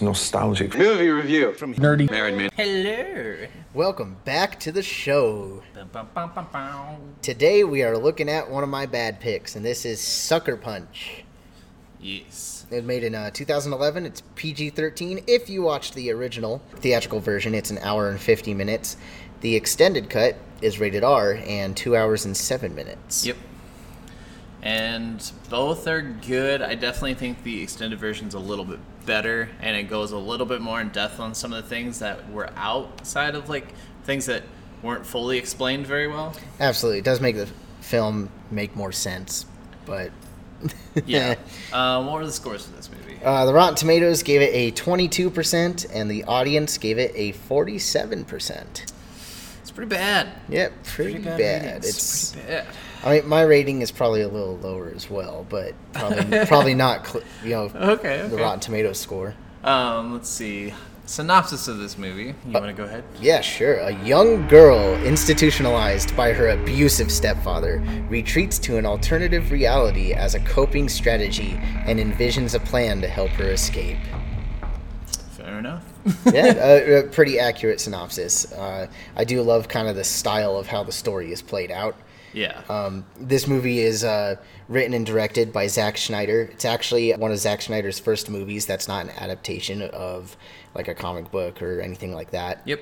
on Nostalgic. movie review from Nerdy. Married Man. Hello. Welcome back to the show. Bum, bum, bum, bum, bum. Today we are looking at one of my bad picks, and this is Sucker Punch. Yes. It was made in uh, 2011. It's PG 13. If you watched the original theatrical version, it's an hour and 50 minutes. The extended cut is rated R and two hours and seven minutes. Yep. And both are good. I definitely think the extended version's a little bit better, and it goes a little bit more in depth on some of the things that were outside of like things that weren't fully explained very well. Absolutely. It does make the film make more sense, but. Yeah. um, what were the scores for this movie? Uh, the Rotten Tomatoes gave it a 22%, and the audience gave it a 47%. It's pretty bad. Yep, pretty, bad. ratings. It's, pretty bad. I mean, my rating is probably a little lower as well, but probably probably not, cl- you know, Okay. the. Rotten Tomatoes score. Um, let's see. Synopsis of this movie. You want to go ahead? Yeah, sure. A young girl, institutionalized by her abusive stepfather, retreats to an alternative reality as a coping strategy and envisions a plan to help her escape. Fair enough. yeah, a, a pretty accurate synopsis. Uh, I do love kind of the style of how the story is played out. Yeah. Um, this movie is uh, written and directed by Zack Snyder. It's actually one of Zack Snyder's first movies that's not an adaptation of like a comic book or anything like that. Yep.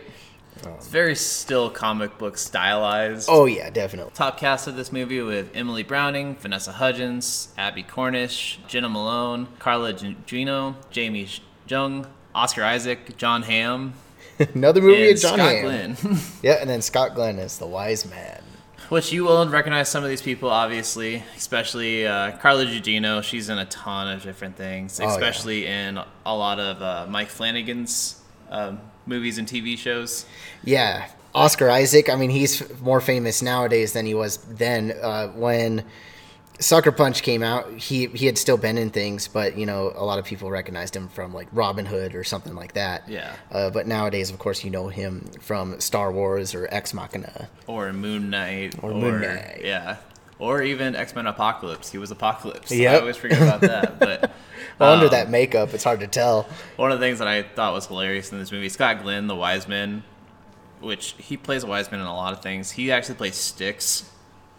It's very still comic book stylized. Oh yeah, definitely. Top cast of this movie with Emily Browning, Vanessa Hudgens, Abbie Cornish, Jena Malone, Carla Gugino, Jamie Chung, Oscar Isaac, Jon Hamm, Another movie of John Scott Hamm. Glenn. Yeah, and then Scott Glenn is the wise man. Which you will recognize some of these people, obviously, especially uh, Carla Gugino. She's in a ton of different things, Oh, yeah. especially in a lot of uh, Mike Flanagan's um, movies and TV shows. Yeah, Oscar Isaac. I mean, he's more famous nowadays than he was then. Uh, when Sucker Punch came out, he he had still been in things, but you know, a lot of people recognized him from like Robin Hood or something like that. Yeah. Uh, but nowadays, of course, you know him from Star Wars or Ex Machina. or Moon Knight, Or Moon Knight. yeah, or even X Men Apocalypse. He was Apocalypse. Yeah. I always forget about that. But Well, under um, that makeup, it's hard to tell. one of the things that I thought was hilarious in this movie, Scott Glenn, the wise man, which he plays a wise man in a lot of things. He actually plays Stick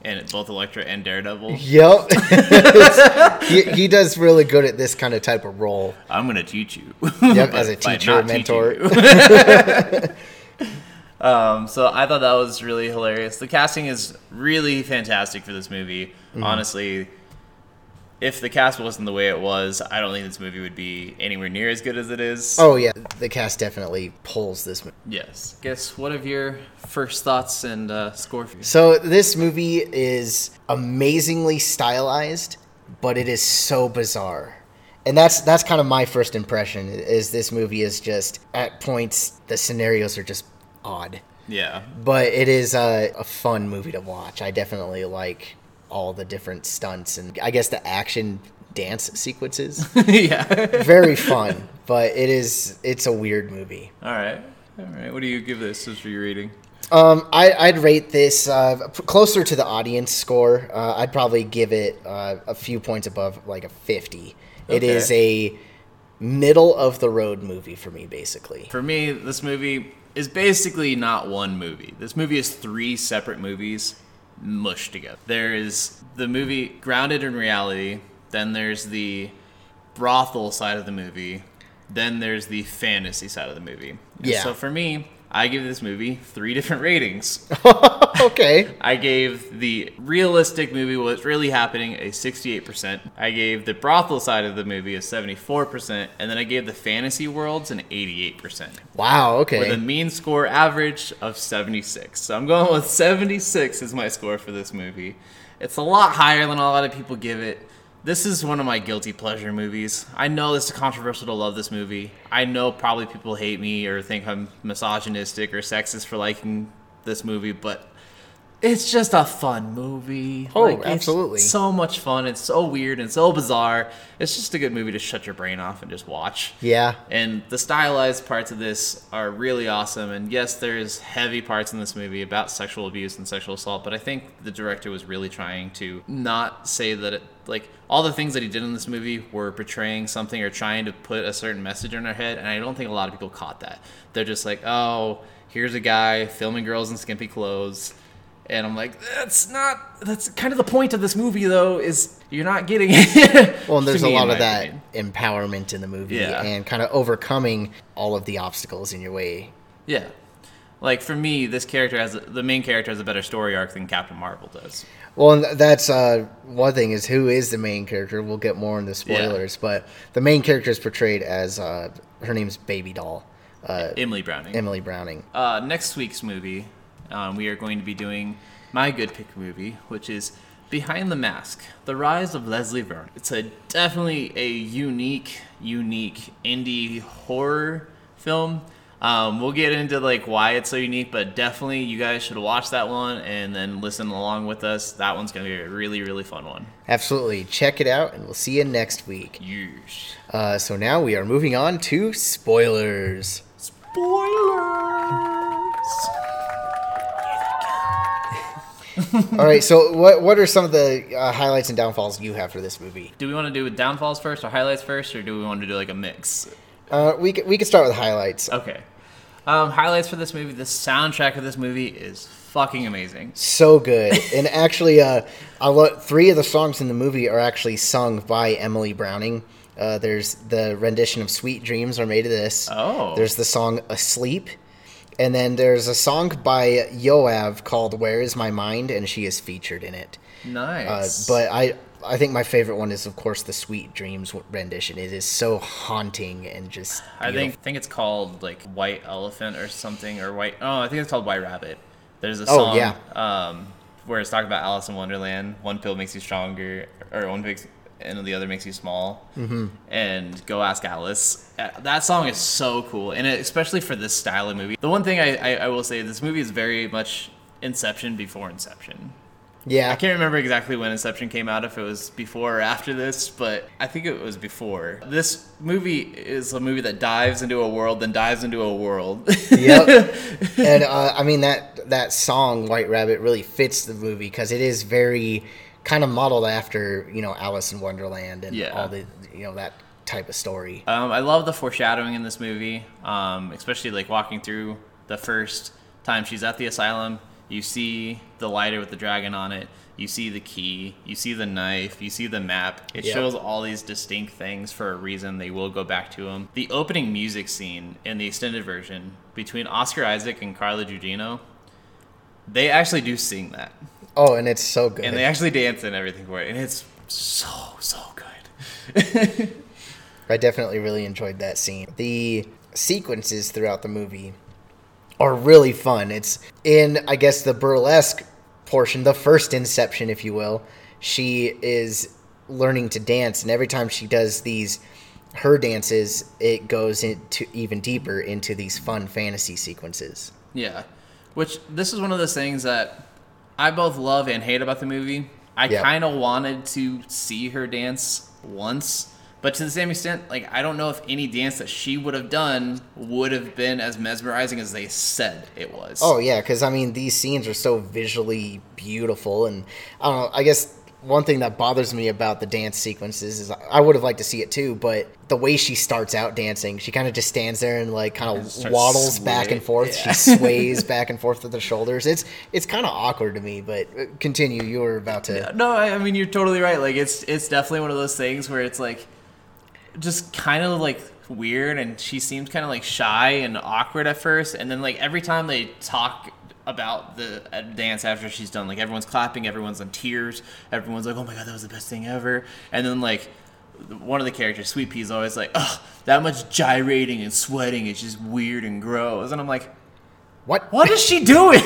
in both Elektra and Daredevil. Yep. he, he does really good at this kind of type of role. I'm gonna teach you. Yep, as a teacher, mentor. um, so I thought that was really hilarious. The casting is really fantastic for this movie. Mm-hmm. Honestly, if the cast wasn't the way it was, I don't think this movie would be anywhere near as good as it is. Oh yeah, the cast definitely pulls this movie. yes. Guess what of your first thoughts and uh, score for you? So this movie is amazingly stylized, but it is so bizarre. And that's that's kind of my first impression is this movie is just at points the scenarios are just odd. Yeah. But it is a, a fun movie to watch. I definitely like all the different stunts and I guess the action dance sequences. yeah. Very fun, but it is it's a weird movie. All right. All right. What do you give this as for your rating? Um, I, I'd rate this uh, closer to the audience score. Uh, I'd probably give it uh, a few points above, like a 50. It Okay. is a middle of the road movie for me, basically. For me, this movie is basically not one movie. This movie is three separate movies mushed together. There is the movie grounded in reality, then there's the brothel side of the movie, then there's the fantasy side of the movie. And Yeah. So for me, I give this movie three different ratings. okay. I gave the realistic movie, what's really happening, a 68%. I gave the brothel side of the movie a 74%. And then I gave the fantasy worlds an 88%. Wow. Okay. With a mean score average of 76. So I'm going with 76 as my score for this movie. It's a lot higher than a lot of people give it. This is one of my guilty pleasure movies. I know it's controversial to love this movie. I know probably people hate me or think I'm misogynistic or sexist for liking this movie, but it's just a fun movie. Oh, it's absolutely. So much fun. It's so weird and so bizarre. It's just a good movie to shut your brain off and just watch. Yeah. And the stylized parts of this are really awesome. And yes, there's heavy parts in this movie about sexual abuse and sexual assault, but I think the director was really trying to not say that it, like, all the things that he did in this movie were portraying something or trying to put a certain message in our head. And I don't think a lot of people caught that. They're just like, oh, here's a guy filming girls in skimpy clothes. And I'm like, that's not. That's kind of the point of this movie, though. Is you're not getting it. Well, and there's a lot of that opinion. empowerment in the movie Yeah. and kind of overcoming all of the obstacles in your way. Yeah. Like for me, this character has the main character has a better story arc than Captain Marvel does. Well, and that's uh, one thing is who is the main character. We'll get more in the spoilers, but the main character is portrayed as uh, her name's Baby Doll, uh, Emily Browning. Emily Browning. Uh, next week's movie, um, we are going to be doing my good pick movie, which is Behind the Mask: The Rise of Leslie Vernon. It's a definitely a unique, unique indie horror film. Um, we'll get into like why it's so unique, but definitely you guys should watch that one and then listen along with us. That one's gonna be a really, really fun one. Absolutely, check it out, and we'll see you next week. Yeesh. Uh, so now we are moving on to spoilers. Spoilers. All right, so what what are some of the uh, highlights and downfalls you have for this movie? Do we want to do with downfalls first or highlights first, or do we want to do like a mix? Uh, we c- we can start with highlights. Okay. Um, highlights for this movie. The soundtrack of this movie is fucking amazing. So good, and actually, uh, I lo- three of the songs in the movie are actually sung by Emily Browning. Uh, there's the rendition of "Sweet Dreams" are made of this. Oh. There's the song "Asleep," and then there's a song by Yoav called "Where Is My Mind," and she is featured in it. Uh, Nice. but I I think my favorite one is of course the "Sweet Dreams" rendition. It is so haunting and just. I beautiful. think think it's called like White Elephant or something or White. Oh, I think it's called White Rabbit. There's a song. Oh, song. yeah. Um, where it's talking about Alice in Wonderland. One pill makes you stronger, or one makes and the other makes you small. Mm-hmm. And go ask Alice. Uh, That song is so cool, and it, especially for this style of movie. The one thing I, I, I will say, this movie is very much Inception before Inception. Yeah. I can't remember exactly when Inception came out, if it was before or after this, but I think it was before. This movie is a movie that dives into a world, then dives into a world. yep. And uh, I mean that that song White Rabbit really fits the movie because it is very kind of modeled after you know Alice in Wonderland and Yeah. all the you know that type of story. um, I love the foreshadowing in this movie, um, especially like walking through the first time she's at the asylum. You see the lighter with the dragon on it. You see the key. You see the knife. You see the map. It Yep. shows all these distinct things for a reason. They will go back to them. The opening music scene in the extended version between Oscar Isaac and Carla Gugino, they actually do sing that, Oh, and it's so good. and they actually dance and everything for it, and it's so so good. I definitely really enjoyed that scene. The sequences throughout the movie are really fun. It's in, I guess, the burlesque portion, the first Inception, if you will. She is learning to dance, and every time she does these her dances, it goes into even deeper into these fun fantasy sequences. Yeah. Which this is one of those things that I both love and hate about the movie. I Yeah. kind of wanted to see her dance once, but to the same extent, like I don't know if any dance that she would have done would have been as mesmerizing as they said it was. Oh yeah, because I mean these scenes are so visually beautiful, and I don't know. I guess one thing that bothers me about the dance sequences is I would have liked to see it too, but the way she starts out dancing, she kind of just stands there and like kind of waddles back and forth. yeah. She sways back and forth with her shoulders. It's it's kind of awkward to me. But uh, continue. You were about to. No, I, I mean you're totally right. Like it's it's definitely one of those things where it's like just kind of like weird and she seems kind of like shy and awkward at first and then like every time they talk about the dance after she's done like everyone's clapping everyone's in tears everyone's like oh my god that was the best thing ever and then like one of the characters sweet pea is always like oh that much gyrating and sweating is just weird and gross and i'm like What? what is she doing?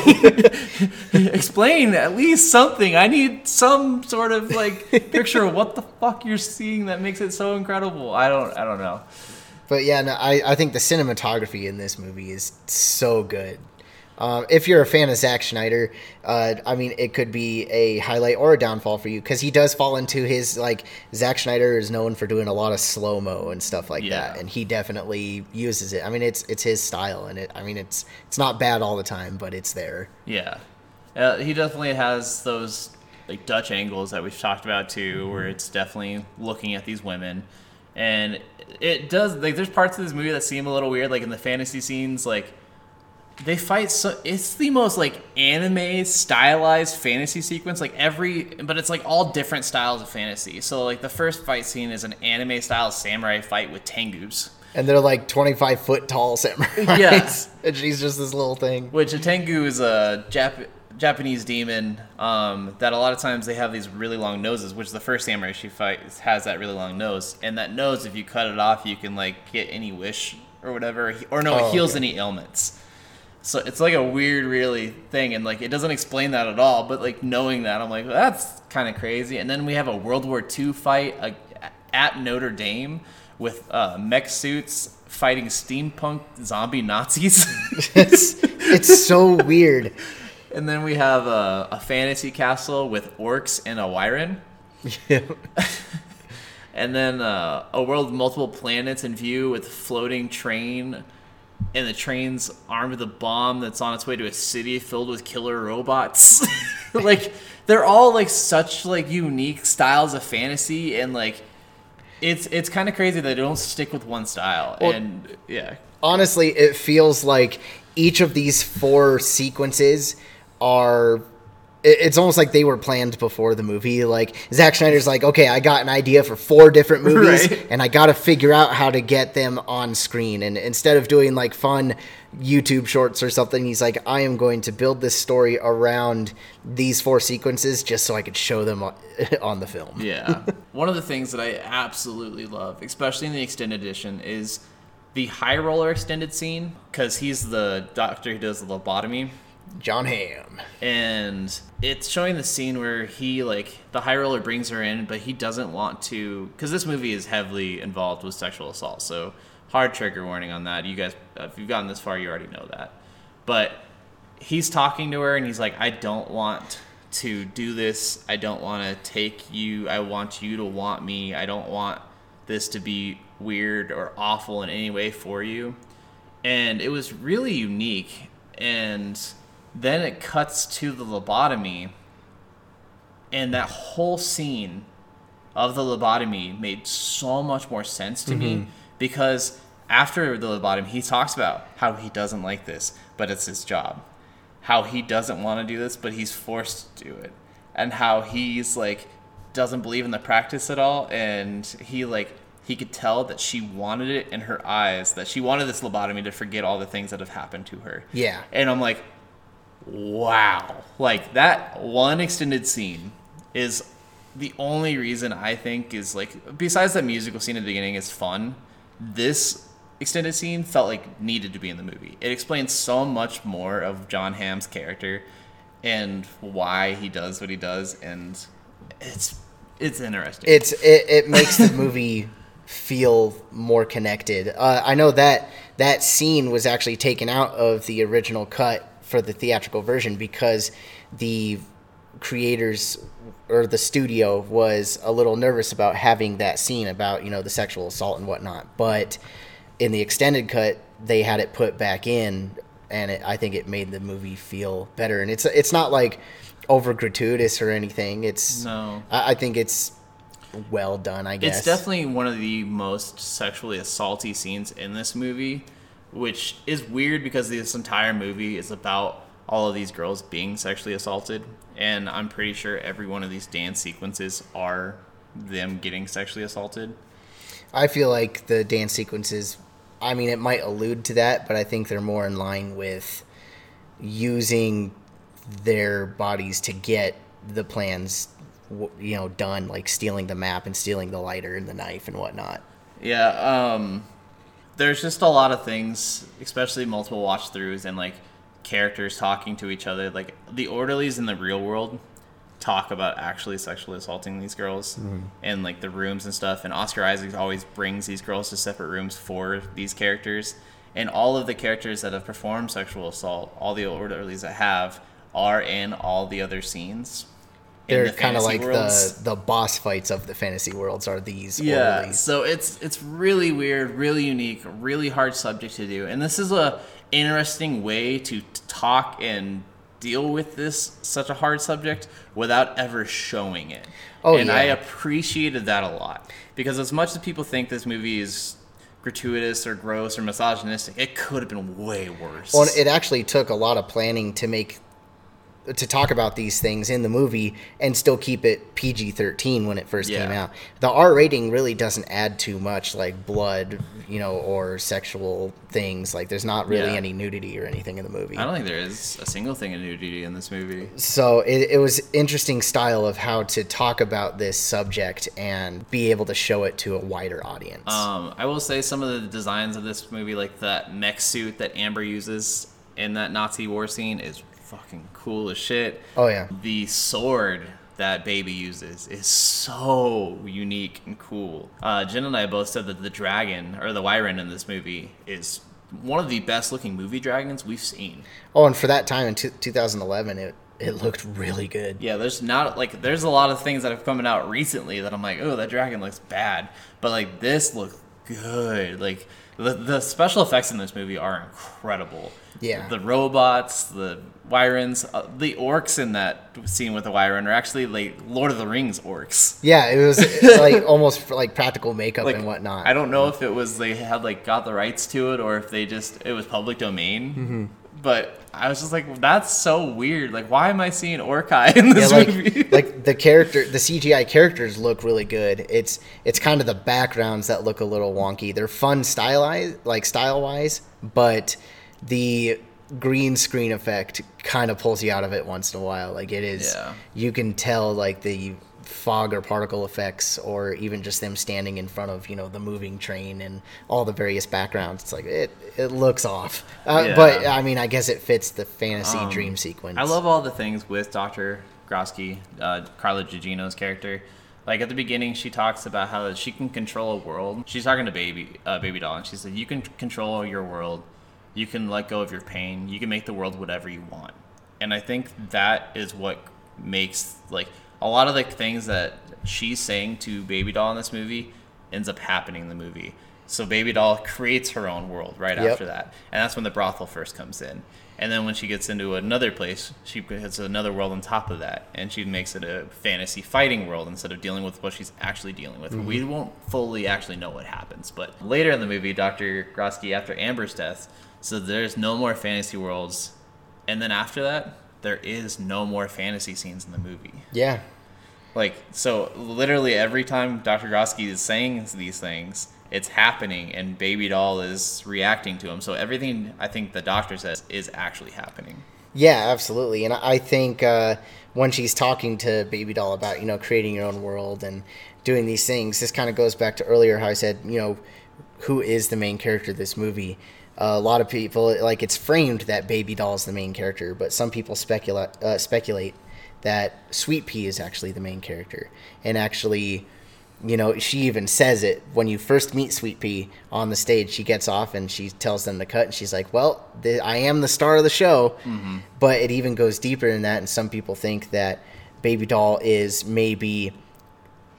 Explain at least something. I need some sort of like picture of what the fuck you're seeing that makes it so incredible. I don't I don't know. But yeah, no, I, I think the cinematography in this movie is so good. Um, if you're a fan of Zack Snyder, uh, I mean, it could be a highlight or a downfall for you because he does fall into his like Zack Snyder is known for doing a lot of slow mo and stuff like Yeah. that, and he definitely uses it. I mean, it's it's his style, and it. I mean, it's it's not bad all the time, but it's there. Yeah, uh, he definitely has those like Dutch angles that we've talked about too, where it's definitely looking at these women, and it does like there's parts of this movie that seem a little weird, like in the fantasy scenes, like they fight so it's the most like anime stylized fantasy sequence like every but it's like all different styles of fantasy so like the first fight scene is an anime style samurai fight with tengus And they're like 25 foot tall samurai Yes. and she's just this little thing. Which a Tengu is a Jap- Japanese demon um, that a lot of times they have these really long noses. Which the first samurai she fights has that really long nose, and that nose, if you cut it off, you can like get any wish or whatever, or no, Oh, it heals okay. any ailments. So it's like a weird, really thing, and like it doesn't explain that at all. But like knowing that, I'm like, well, that's kind of crazy. And then we have a World War II fight uh, at Notre Dame with uh, mech suits fighting steampunk zombie Nazis. It's it's so weird. And then we have a, a fantasy castle with orcs and a wyvern. And then uh, a world with multiple planets in view with floating train. And the train's armed with a bomb that's on its way to a city filled with killer robots. like they're all like such like unique styles of fantasy and like it's it's kind of crazy that they don't stick with one style. Well- and yeah. honestly, it feels like each of these four sequences are. It- It's almost like they were planned before the movie. Like Zack Snyder's like, okay, I got an idea for four different movies, Right. and I got to figure out how to get them on screen. And instead of doing like fun YouTube shorts or something, he's like, I am going to build this story around these four sequences just so I could show them on, on the film. Yeah. One of the things that I absolutely love, especially in the extended edition, is the high roller extended scene because he's the doctor who does the lobotomy. Jon Hamm. And it's showing the scene where he, like, the high roller brings her in, but he doesn't want to. Because this movie is heavily involved with sexual assault. So, hard trigger warning on that. You guys, if you've gotten this far, you already know that. But he's talking to her and he's like, I don't want to do this. I don't want to take you. I want you to want me. I don't want this to be weird or awful in any way for you. And it was really unique. And then it cuts to the lobotomy. And that whole scene of the lobotomy made so much more sense to me mm-hmm. because after the lobotomy, he talks about how he doesn't like this, but it's his job. How he doesn't want to do this, but he's forced to do it. And how he's like doesn't believe in the practice at all and he like he could tell that she wanted it in her eyes that she wanted this lobotomy to forget all the things that have happened to her. Yeah. And I'm like, wow. Like that one extended scene is the only reason I think is like besides that musical scene at the beginning is fun, this extended scene felt like needed to be in the movie. It explains so much more of Jon Hamm's character and why he does what he does and it's it's interesting. it's it, it makes the movie feel more connected. Uh, I know that that scene was actually taken out of the original cut for the theatrical version because the creators or the studio was a little nervous about having that scene about you know the sexual assault and whatnot. But in the extended cut, they had it put back in, and it, I think it made the movie feel better. And it's it's not like over gratuitous or anything. It's No. I, I think it's well done. I guess It's definitely one of the most sexually assaulty scenes in this movie, which is weird because this entire movie is about all of these girls being sexually assaulted, and I'm pretty sure every one of these dance sequences are them getting sexually assaulted. I feel like the dance sequences. I mean, it might allude to that, but I think they're more in line with using their bodies to get the plans, you know, done, like stealing the map and stealing the lighter and the knife and whatnot. Yeah, um, there's just a lot of things, especially multiple watch throughs and like characters talking to each other. Like the orderlies in the real world talk about actually sexually assaulting these girls mm-hmm. and like the rooms and stuff. And Oscar Isaac always brings these girls to separate rooms for these characters. and all of the characters that have performed sexual assault, all the orderlies that have, are in all the other scenes. They're the kind of like worlds. the the boss fights of the fantasy worlds are these Yeah, orderlies. so it's it's really weird, really unique, really hard subject to do, and this is a interesting way to talk and deal with this such a hard subject without ever showing it. Oh, and I appreciated that a lot because as much as people think this movie is gratuitous or gross or misogynistic, it could have been way worse. Well, it actually took a lot of planning to make to talk about these things in the movie and still keep it PG-13 when it first came out. The R rating really doesn't add too much like blood, you know, or sexual things. Like there's not really Yeah. any nudity or anything in the movie. I don't think there is a single thing of nudity in this movie. so it, it was interesting style of how to talk about this subject and be able to show it to a wider audience. Um, I will say some of the designs of this movie, like that mech suit that Amber uses in that Nazi war scene, is fucking cool as shit. oh yeah. The sword that Baby uses is so unique and cool. Uh, Jen and I both said that the dragon or the Wyvern in this movie is one of the best looking movie dragons we've seen. Oh, and for that time in two 2011 it it looked really good. Yeah, there's not like there's a lot of things that have come out recently that I'm like, oh, that dragon looks bad, but like this looks good. Like the the special effects in this movie are incredible. Yeah. the robots, the Wyverns, uh, the orcs in that scene with the Wyvern are actually like Lord of the Rings orcs. Yeah, it was like almost like practical makeup Like and whatnot. I don't know if it was they had like got the rights to it or if they just it was public domain. Mm-hmm. But I was just like, that's so weird. Like, why am I seeing Orcai in yeah, this movie? like like the character, the CGI characters look really good. It's it's kind of the backgrounds that look a little wonky. They're fun stylized, like style wise, but the green screen effect kind of pulls you out of it once in a while. Like it is, Yeah. you can tell like the fog or particle effects, or even just them standing in front of you know the moving train and all the various backgrounds. It's like it it looks off, uh, Yeah. but I mean I guess it fits the fantasy Um, dream sequence. I love all the things with Dr. Gorski, uh, Carla Gugino's character. Like at the beginning, she talks about how she can control a world. She's talking to baby, uh, baby doll, and she said, "You can control your world. You can let go of your pain. You can make the world whatever you want." And I think that is what makes like a lot of the things that she's saying to baby doll in this movie ends up happening in the movie. So baby doll creates her own world right Yep. after that, and that's when the brothel first comes in. And then when she gets into another place, she gets another world on top of that, and she makes it a fantasy fighting world instead of dealing with what she's actually dealing with. We mm-hmm. won't fully actually know what happens, but later in the movie, Dr. Gorski, after Amber's death, said there's no more fantasy worlds, and then after that, there is no more fantasy scenes in the movie. yeah. Like so, literally every time Dr. Gorski is saying these things, it's happening, and Baby Doll is reacting to him. So everything I think the doctor says is actually happening. Yeah, absolutely. And I think uh, when she's talking to Baby Doll about, you know, creating your own world and doing these things, this kind of goes back to earlier how I said, you know, who is the main character of this movie? Uh, a lot of people, like, it's framed that Baby Doll is the main character, but some people speculate, uh, speculate that Sweet Pea is actually the main character. And actually, you know, she even says it when you first meet Sweet Pea on the stage. She gets off and she tells them to cut, and she's like, "Well, the, I am the star of the show." But it even goes deeper than that, and some people think that Baby Doll is maybe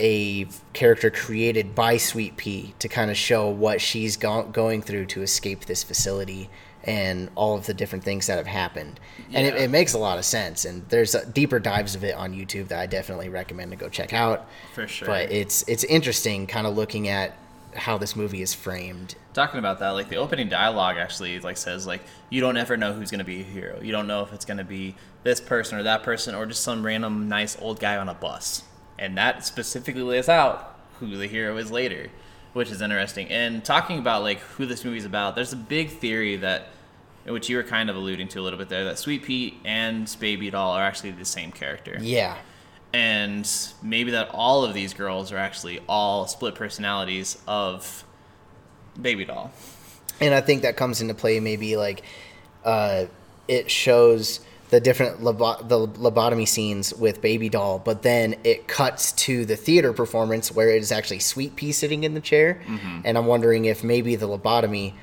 a character created by Sweet Pea to kind of show what she's go- going through to escape this facility and all of the different things that have happened. And it, Yeah. it makes a lot of sense. And there's uh, deeper dives of it on YouTube that I definitely recommend to go check out. For sure. But it's it's interesting, kind of looking at how this movie is framed. Talking about that, like the opening dialogue actually like says like you don't ever know who's gonna be a hero. You don't know if it's gonna be this person or that person or just some random nice old guy on a bus. And that specifically lays out who the hero is later, which is interesting. And talking about like who this movie's about, there's a big theory that which you were kind of alluding to a little bit there, that Sweet Pea and Baby Doll are actually the same character Yeah, and maybe that all of these girls are actually all split personalities of Baby Doll. and I think that comes into play. Maybe like uh, it shows the different lobo- the lobotomy scenes with Baby Doll, but then it cuts to the theater performance where it is actually Sweet Pea sitting in the chair, and I'm wondering if maybe the lobotomy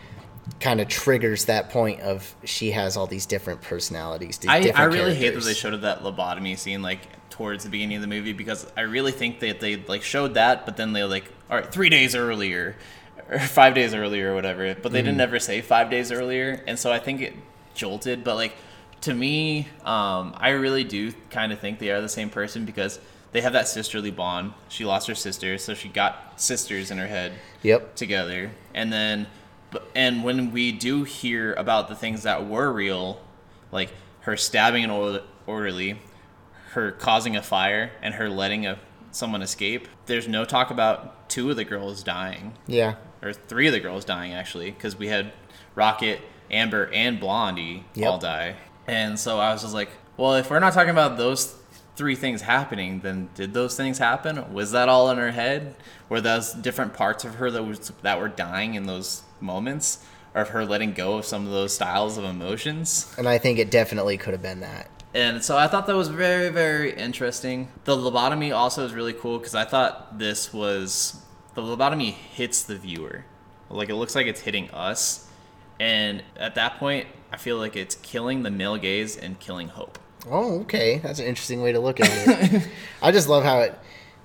kind of triggers that point of she has all these different personalities. These I, different I really hate that they showed that lobotomy scene like towards the beginning of the movie because I really think that they like showed that, but then they like, all right, three days earlier or five days earlier or whatever, but they Mm. didn't ever say five days earlier, and so I think it jolted. But like to me, um, I really do kind of think they are the same person because they have that sisterly bond. She lost her sister, so she got sisters in her head Yep. together and then and when we do hear about the things that were real like her stabbing an orderly her causing a fire and her letting a someone escape there's no talk about two of the girls dying Yeah. or three of the girls dying actually because we had rocket amber and blondie Yep. all die and so i was just like well if we're not talking about those three things happening then did those things happen was that all in her head were those different parts of her that was that were dying in those moments or of her letting go of some of those styles of emotions And I think it definitely could have been that. and so I thought that was very, very interesting. The lobotomy also is really cool because I thought this was the lobotomy hits the viewer. Like it looks like it's hitting us. And at that point, I feel like it's killing the male gaze and killing hope. Oh, okay. That's an interesting way to look at it. I just love how it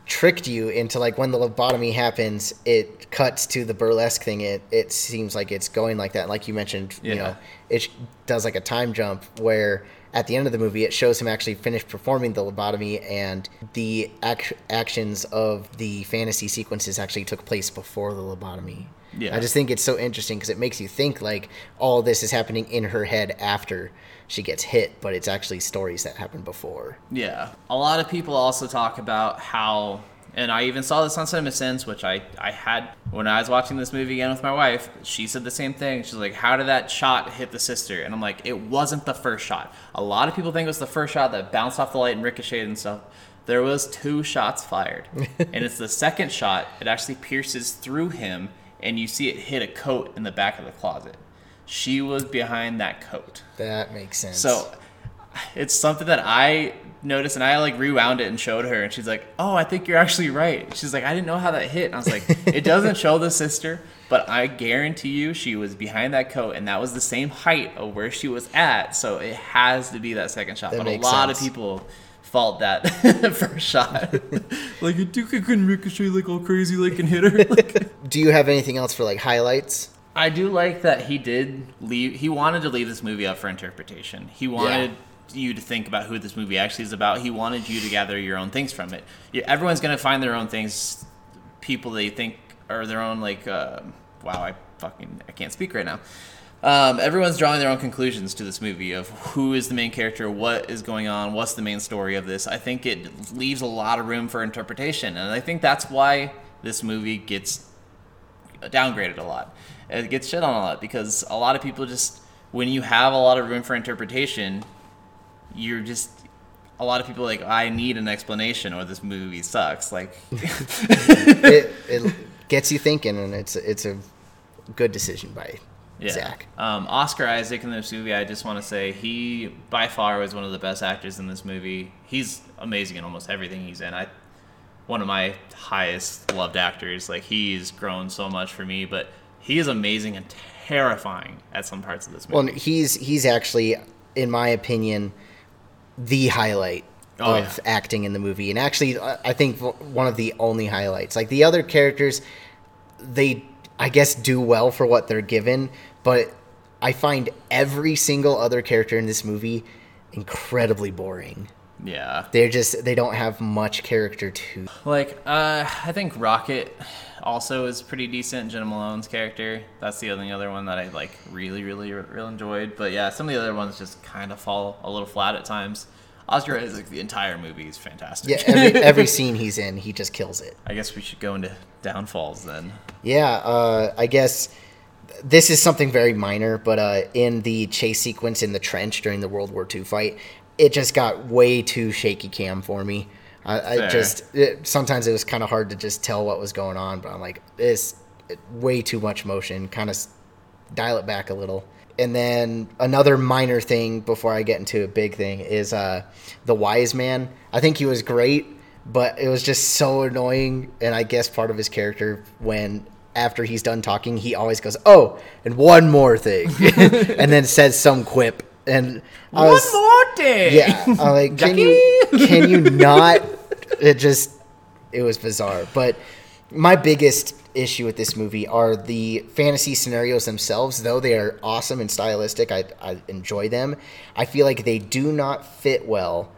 tricked you into like when the lobotomy happens, it cuts to the burlesque thing. It it seems like it's going like that. Like you mentioned, you Yeah. know, it does like a time jump where at the end of the movie it shows him actually finished performing the lobotomy and the ac- actions of the fantasy sequences actually took place before the lobotomy. Yeah. I just think it's so interesting because it makes you think like all this is happening in her head after she gets hit, but it's actually stories that happened before. Yeah. A lot of people also talk about how, and I even saw this on Cinema Sins, which I, I had when I was watching this movie again with my wife. She said the same thing. She's like, How did that shot hit the sister? And I'm like, It wasn't the first shot. A lot of people think it was the first shot that bounced off the light and ricocheted and stuff. There was two shots fired. and it's the second shot, it actually pierces through him, and you see it hit a coat in the back of the closet. She was behind that coat. That makes sense. So it's something that I noticed and I like rewound it and showed her and she's like, "Oh, I think you're actually right." She's like, "I didn't know how that hit." And I was like, "It doesn't show the sister, but I guarantee you she was behind that coat and that was the same height of where she was at, so it has to be that second shot." That but a lot sense. of people fault that first shot. like, I think I couldn't ricochet like all crazy like and hit her. Like, do you have anything else for like highlights? I do like that he did leave. He wanted to leave this movie up for interpretation. He wanted you to think about who this movie actually is about. He wanted you to gather your own things from it. Everyone's gonna find their own things. People they think are their own like. Uh, wow, I fucking I can't speak right now. Um, everyone's drawing their own conclusions to this movie of who is the main character, what is going on, what's the main story of this. I think it leaves a lot of room for interpretation, and I think that's why this movie gets downgraded a lot. It gets shit on a lot because a lot of people just when you have a lot of room for interpretation, you're just a lot of people like I need an explanation or this movie sucks. Like it, it gets you thinking, and it's it's a good decision by yeah. Zack. Um, Oscar Isaac in this movie, I just want to say he by far was one of the best actors in this movie. He's amazing in almost everything he's in. I one of my highest loved actors. Like he's grown so much for me, but he is amazing and terrifying at some parts of this movie. Well, he's he's actually, in my opinion, the highlight Oh, of acting in the movie, and actually, I think one of the only highlights. Like the other characters, they I guess do well for what they're given, but I find every single other character in this movie incredibly boring. Yeah. They're just they don't have much character to. Like, uh, I think Rocket also is pretty decent. Jena Malone's character. That's the only other one that I like really, really, really enjoyed. But yeah, some of the other ones just kind of fall a little flat at times. Oscar Isaac, the entire movie is fantastic. Yeah, every, every scene he's in, he just kills it. I guess we should go into downfalls then. Yeah, uh, I guess this is something very minor, but uh, in the chase sequence in the trench during the World War II fight, it just got way too shaky cam for me. I, I just it, sometimes it was kind of hard to just tell what was going on, but I'm like, this way too much motion. Kind of dial it back a little. And then another minor thing before I get into a big thing is uh, the wise man. I think he was great, but it was just so annoying. And I guess part of his character when after he's done talking, he always goes, "Oh, and one more thing," and then says some quip. And I One was, more day. yeah, I'm like, can you can you not? It just it was bizarre. But my biggest issue with this movie are the fantasy scenarios themselves. Though they are awesome and stylistic, I I enjoy them. I feel like they do not fit well,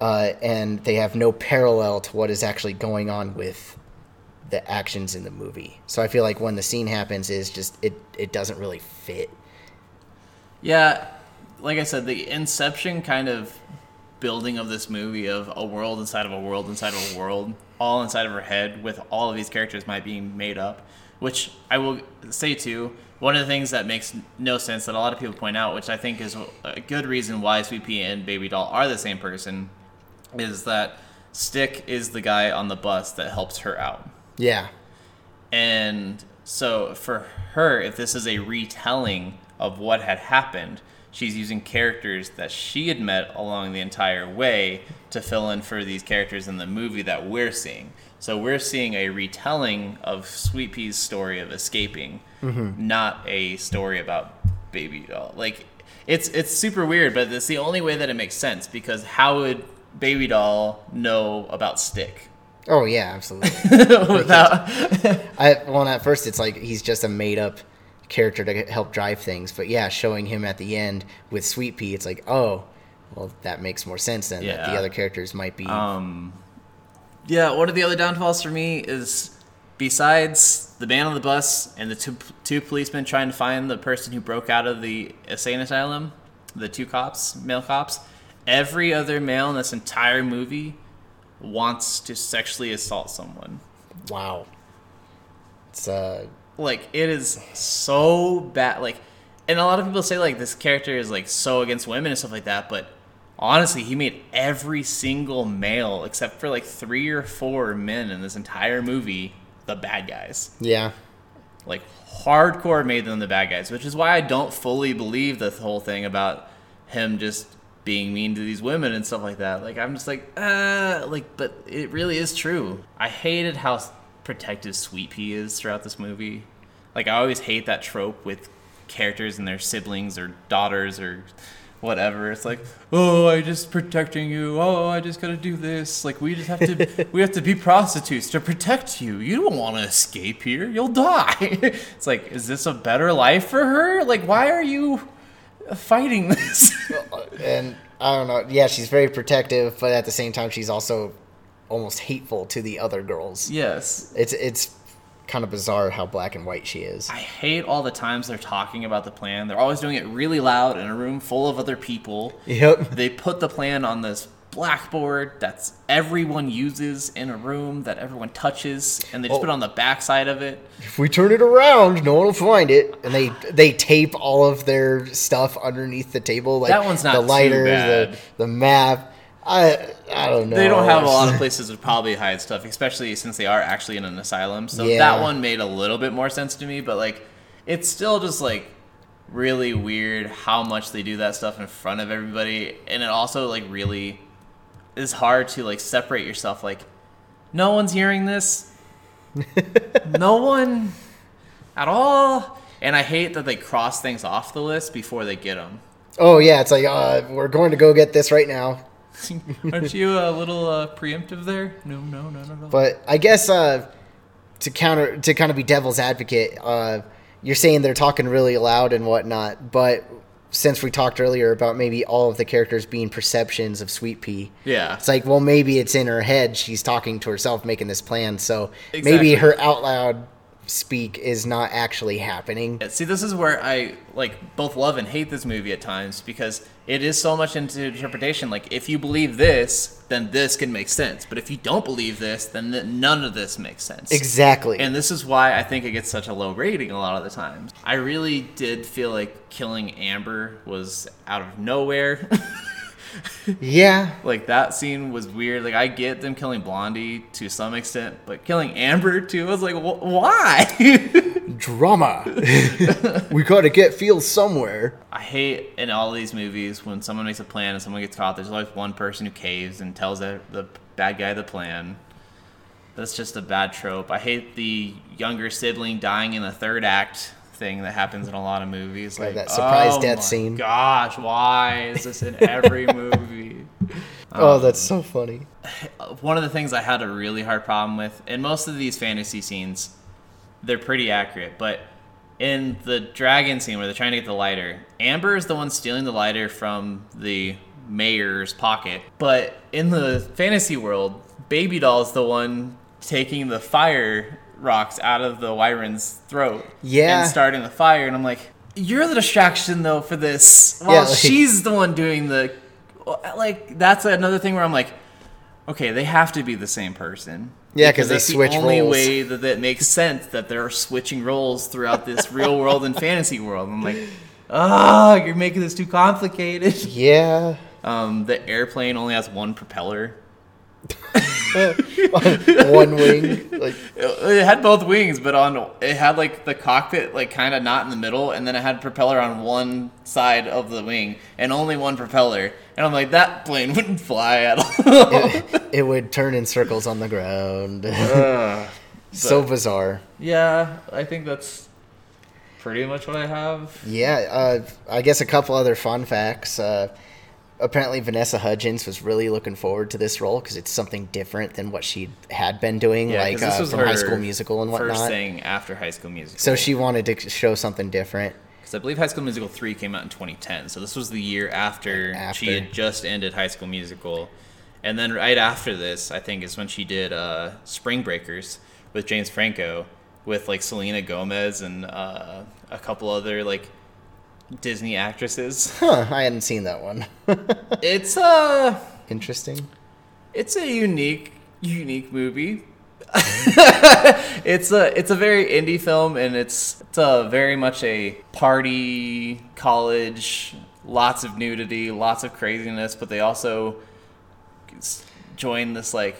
uh, and they have no parallel to what is actually going on with the actions in the movie. So I feel like when the scene happens, is just it it doesn't really fit. Yeah, like I said, the inception kind of building of this movie of a world inside of a world inside of a world, all inside of her head, with all of these characters might be made up. Which I will say too, one of the things that makes no sense that a lot of people point out, which I think is a good reason why Sweet Pea and Baby Doll are the same person, is that Stick is the guy on the bus that helps her out. Yeah, And so for her, if this is a retelling of what had happened, she's using characters that she had met along the entire way to fill in for these characters in the movie that we're seeing. So we're seeing a retelling of Sweet Pea's story of escaping, mm-hmm. not a story about Baby Doll. Like it's it's super weird, but it's the only way that it makes sense because how would Baby Doll know about Stick oh yeah, absolutely. without I well, at first it's like he's just a made up character to help drive things, but yeah, showing him at the end with Sweet Pea, it's like, oh, well, that makes more sense then. That the other characters might be. Um, yeah, one of the other downfalls for me is besides the man on the bus and the two, two policemen trying to find the person who broke out of the insane asylum, the two cops, male cops, every other male in this entire movie wants to sexually assault someone. wow. It's uh, Like it is so bad. Like, and a lot of people say like this character is like so against women and stuff like that, but honestly, he made every single male except for like three or four men in this entire movie the bad guys. yeah, Like hardcore made them the bad guys, which is why I don't fully believe the whole thing about him just being mean to these women and stuff like that. Like I'm just like, uh, like, but it really is true. I hated how protective Sweet Pea is throughout this movie. Like I always hate that trope with characters and their siblings or daughters or whatever. It's like, oh, I just protecting you. Oh, I just gotta do this. Like we just have to, we have to be prostitutes to protect you. You don't want to escape here. You'll die. it's like, is this a better life for her? Like, why are you fighting this? and I don't know. Yeah, she's very protective, but at the same time, she's also almost hateful to the other girls. yes. It's it's kind of bizarre how black and white she is. I hate all the times they're talking about the plan. They're always doing it really loud in a room full of other people. Yep. They put the plan on this blackboard that's everyone uses in a room that everyone touches, and they just Oh. put it on the backside of it. If we turn it around, no one will find it. And they they tape all of their stuff underneath the table, like That one's not the too lighter, the the map. I I don't know. They don't have a lot of places to probably hide stuff, especially since they are actually in an asylum. So Yeah. that one made a little bit more sense to me, but like it's still just like really weird how much they do that stuff in front of everybody and it also like really is hard to like separate yourself like no one's hearing this. no one at all. And I hate that they cross things off the list before they get them. Oh yeah, it's like uh, we're going to go get this right now. Aren't you a little uh, preemptive there? No, no, no, no, no. But I guess uh, to counter to kind of be devil's advocate, uh, you're saying they're talking really loud and whatnot. But since we talked earlier about maybe all of the characters being perceptions of Sweet Pea, yeah. it's like well maybe it's in her head. She's talking to herself, making this plan. So Exactly. maybe her out loud speak is not actually happening. See, this is where I like both love and hate this movie at times because it is so much into interpretation. Like, if you believe this, then this can make sense. But if you don't believe this, then th- none of this makes sense. Exactly. And this is why I think it gets such a low rating a lot of the times. I really did feel like killing Amber was out of nowhere. yeah. like that scene was weird. Like I get them killing Blondie to some extent, but killing Amber too, I was like, wh- why? Drama. we got to get feels somewhere. I hate in all these movies when someone makes a plan and someone gets caught. There's always one person who caves and tells the, the bad guy the plan. That's just a bad trope. I hate the younger sibling dying in the third act thing that happens in a lot of movies. Like that surprise oh death scene. Gosh, why is this in every movie? oh, um, that's so funny. One of the things I had a really hard problem with, and most of these fantasy scenes, they're pretty accurate, but in the dragon scene where they're trying to get the lighter, Amber is the one stealing the lighter from the mayor's pocket. But in the fantasy world, Baby Doll is the one taking the fire rocks out of the Wyvern's throat. Yeah. And starting the fire. And I'm like, you're the distraction though for this. While Yeah, like- she's the one doing the. Like, that's another thing where I'm like, okay, they have to be the same person. Yeah, because they that's switch the only roles. way that, that makes sense that they're switching roles throughout this real world and fantasy world. I'm like, ah, you're making this too complicated. Yeah. Um, the airplane only has one propeller. One wing. Like It, had both wings, but on it had like the cockpit like kind of not in the middle, and then it had propeller on one side of the wing, and only one propeller. And I'm like, that plane wouldn't fly at all. it, it would turn in circles on the ground. Ugh. so bizarre. yeah, I think that's pretty much what I have. Yeah, uh, I guess a couple other fun facts. Uh, apparently, Vanessa Hudgens was really looking forward to this role because it's something different than what she had been doing, Yeah, like uh, was from her High School Musical and whatnot. First thing after High School Musical. So she wanted to show something different. Because I believe High School Musical 3 came out in 2010. So this was the year after, After. she had just ended High School Musical. And then right after this, I think, is when she did uh, Spring Breakers with James Franco, with like Selena Gomez and uh, a couple other like Disney actresses. Huh, I hadn't seen that one. it's uh Interesting. it's a unique unique movie. it's a it's a very indie film and it's it's a very much a party college lots of nudity lots of craziness but they also join this like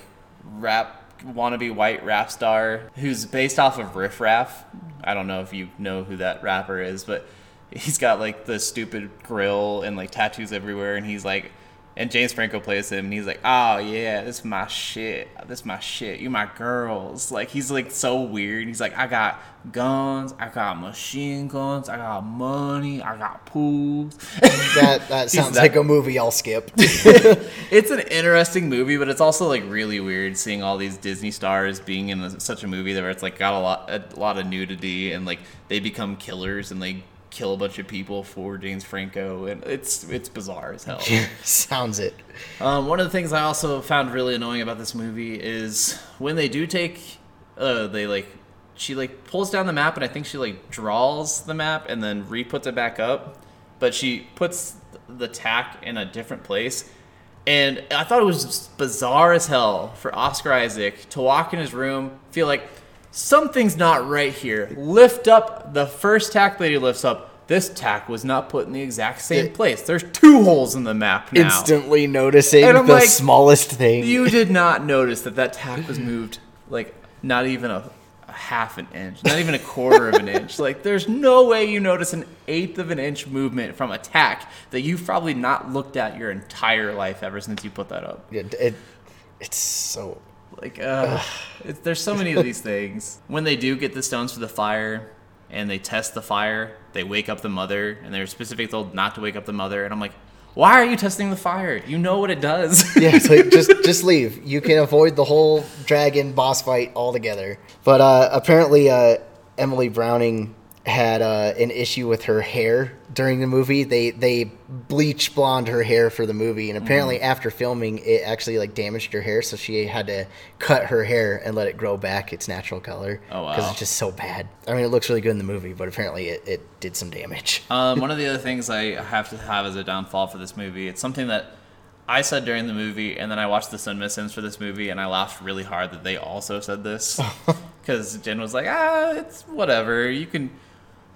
rap wannabe white rap star who's based off of Riff Raff. I don't know if you know who that rapper is, but he's got like the stupid grill and like tattoos everywhere, and he's like, and James Franco plays him, and he's like, oh yeah, this is my shit, this is my shit, you my girls. Like he's like so weird. He's like, I got guns, I got machine guns, I got money, I got pools. That that sounds that- like a movie I'll skip. it's an interesting movie, but it's also like really weird seeing all these Disney stars being in a, such a movie that where it's like got a lot a lot of nudity and like they become killers and they kill a bunch of people for James Franco and it's it's bizarre as hell. sounds it. Um, one of the things I also found really annoying about this movie is when they do take, uh, they like, she like pulls down the map and I think she like draws the map and then re-puts it back up, but she puts the tack in a different place. And I thought it was bizarre as hell for Oscar Isaac to walk in his room, feel like something's not right here. Lift up the first tack that he lifts up. This tack was not put in the exact same It- place. There's two holes in the map now. Instantly noticing the like, smallest thing. You did not notice that that tack was moved like not even a, a half an inch, not even a quarter of an inch. Like there's no way you notice an eighth of an inch movement from a tack that you've probably not looked at your entire life ever since you put that up. It, it, it's so Like, uh, it's, there's so many of these things. When they do get the stones for the fire and they test the fire, they wake up the mother, and they're specifically told not to wake up the mother. And I'm like, why are you testing the fire? You know what it does. yeah, it's like just just leave. You can avoid the whole dragon boss fight altogether. But uh, apparently, uh, Emily Browning had uh, an issue with her hair during the movie. They they bleach blonde her hair for the movie, and apparently Mm-hmm. after filming, it actually like damaged her hair, so she had to cut her hair and let it grow back its natural color. Oh, wow. Because it's just so bad. I mean, it looks really good in the movie, but apparently it, it did some damage. Um, one of the other things I have to have as a downfall for this movie, it's something that I said during the movie, and then I watched the CinemaSins for this movie, and I laughed really hard that they also said this. Because Jen was like, ah, it's whatever. You can.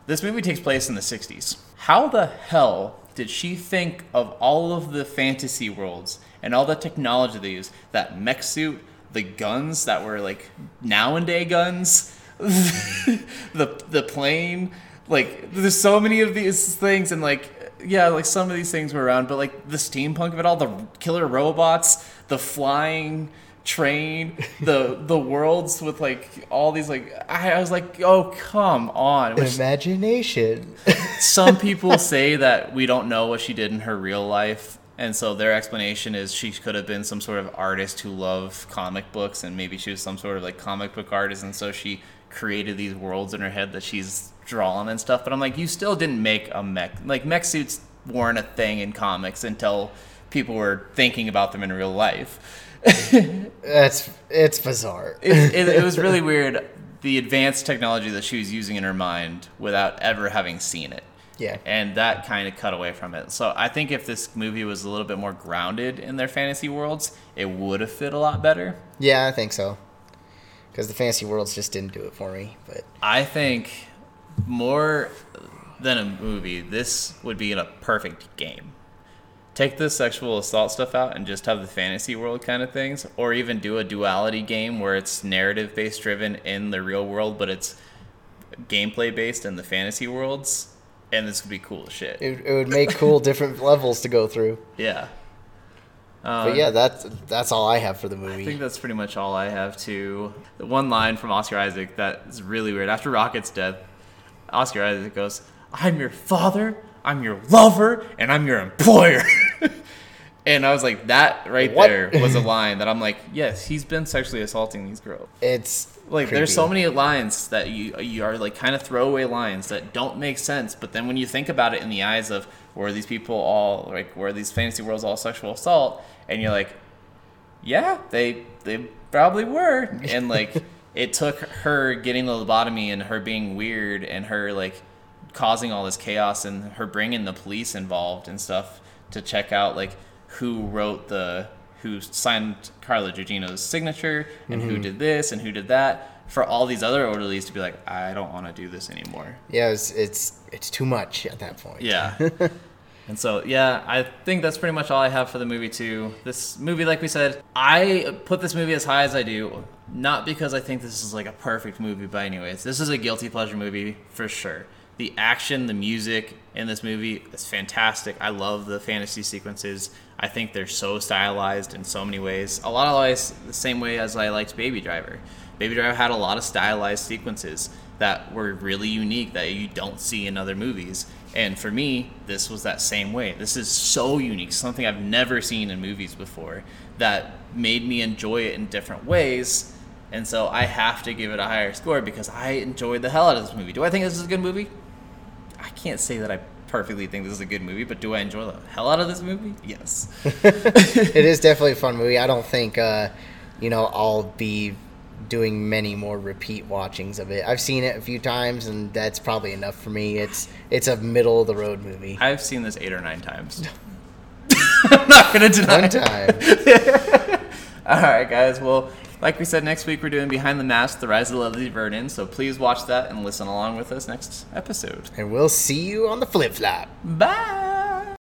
This movie takes place in the 60s. How the hell did she think of all of the fantasy worlds and all the technology they use? That mech suit, the guns that were like now and day guns, the the plane. Like there's so many of these things, and like yeah, like some of these things were around, but like the steampunk of it all, the killer robots, the flying train, the the worlds with like all these like I, I was like, oh come on. Which Imagination. some people say that we don't know what she did in her real life. And so their explanation is she could have been some sort of artist who loved comic books and maybe she was some sort of like comic book artist and so she created these worlds in her head that she's drawn and stuff. But I'm like, you still didn't make a mech. Like mech suits weren't a thing in comics until people were thinking about them in real life. That's it's bizarre. it, it, it was really weird the advanced technology that she was using in her mind without ever having seen it. Yeah. And that kind of cut away from it. So I think if this movie was a little bit more grounded in their fantasy worlds, it would have fit a lot better. Yeah, I think so. Because the fantasy worlds just didn't do it for me. But I think more than a movie, this would be a perfect game. Take the sexual assault stuff out and just have the fantasy world kind of things, or even do a duality game where it's narrative based driven in the real world, but it's gameplay based in the fantasy worlds, and this would be cool as shit. it, it would make cool different levels to go through. Yeah. Um, But yeah, that's that's all I have for the movie. I think that's pretty much all I have too. The one line from Oscar Isaac that is really weird. After Rocket's death, Oscar Isaac goes, I'm your father, I'm your lover, and I'm your employer. and I was like, that right What? there was a line that I'm like, yes, he's been sexually assaulting these girls. It's Like there's so many lines that you you are like kind of throwaway lines that don't make sense, but then when you think about it in the eyes of were these people all like were these fantasy worlds all sexual assault, and you're like, yeah, they they probably were, and like it took her getting the lobotomy and her being weird and her like causing all this chaos and her bringing the police involved and stuff to check out like who wrote the who signed Carla Gugino's signature and who mm-hmm. did this and who did that for all these other orderlies to be like I don't want to do this anymore. yeah, it's it's it's too much at that point. Yeah. and so, yeah, I think that's pretty much all I have for the movie, too. This movie, like we said, I put this movie as high as I do, not because I think this is like a perfect movie by any ways. This is a guilty pleasure movie for sure. The action, the music in this movie is fantastic. I love the fantasy sequences. I think they're so stylized in so many ways. A lot of ways, the same way as I liked Baby Driver. Baby Driver had a lot of stylized sequences that were really unique that you don't see in other movies. And for me, this was that same way. This is so unique, something I've never seen in movies before that made me enjoy it in different ways. And so I have to give it a higher score because I enjoyed the hell out of this movie. Do I think this is a good movie? Can't say that I perfectly think this is a good movie, but do I enjoy the hell out of this movie? Yes. it is definitely a fun movie. I don't think uh, you know I'll be doing many more repeat watchings of it. I've seen it a few times, and that's probably enough for me. It's it's a middle of the road movie. I've seen this eight or nine times. I'm not gonna deny. One time. All right, guys. Well, like we said, next week we're doing Behind the Mask: The Rise of Leslie Vernon. So please watch that and listen along with us next episode. and we'll see you on the flip flop. Bye.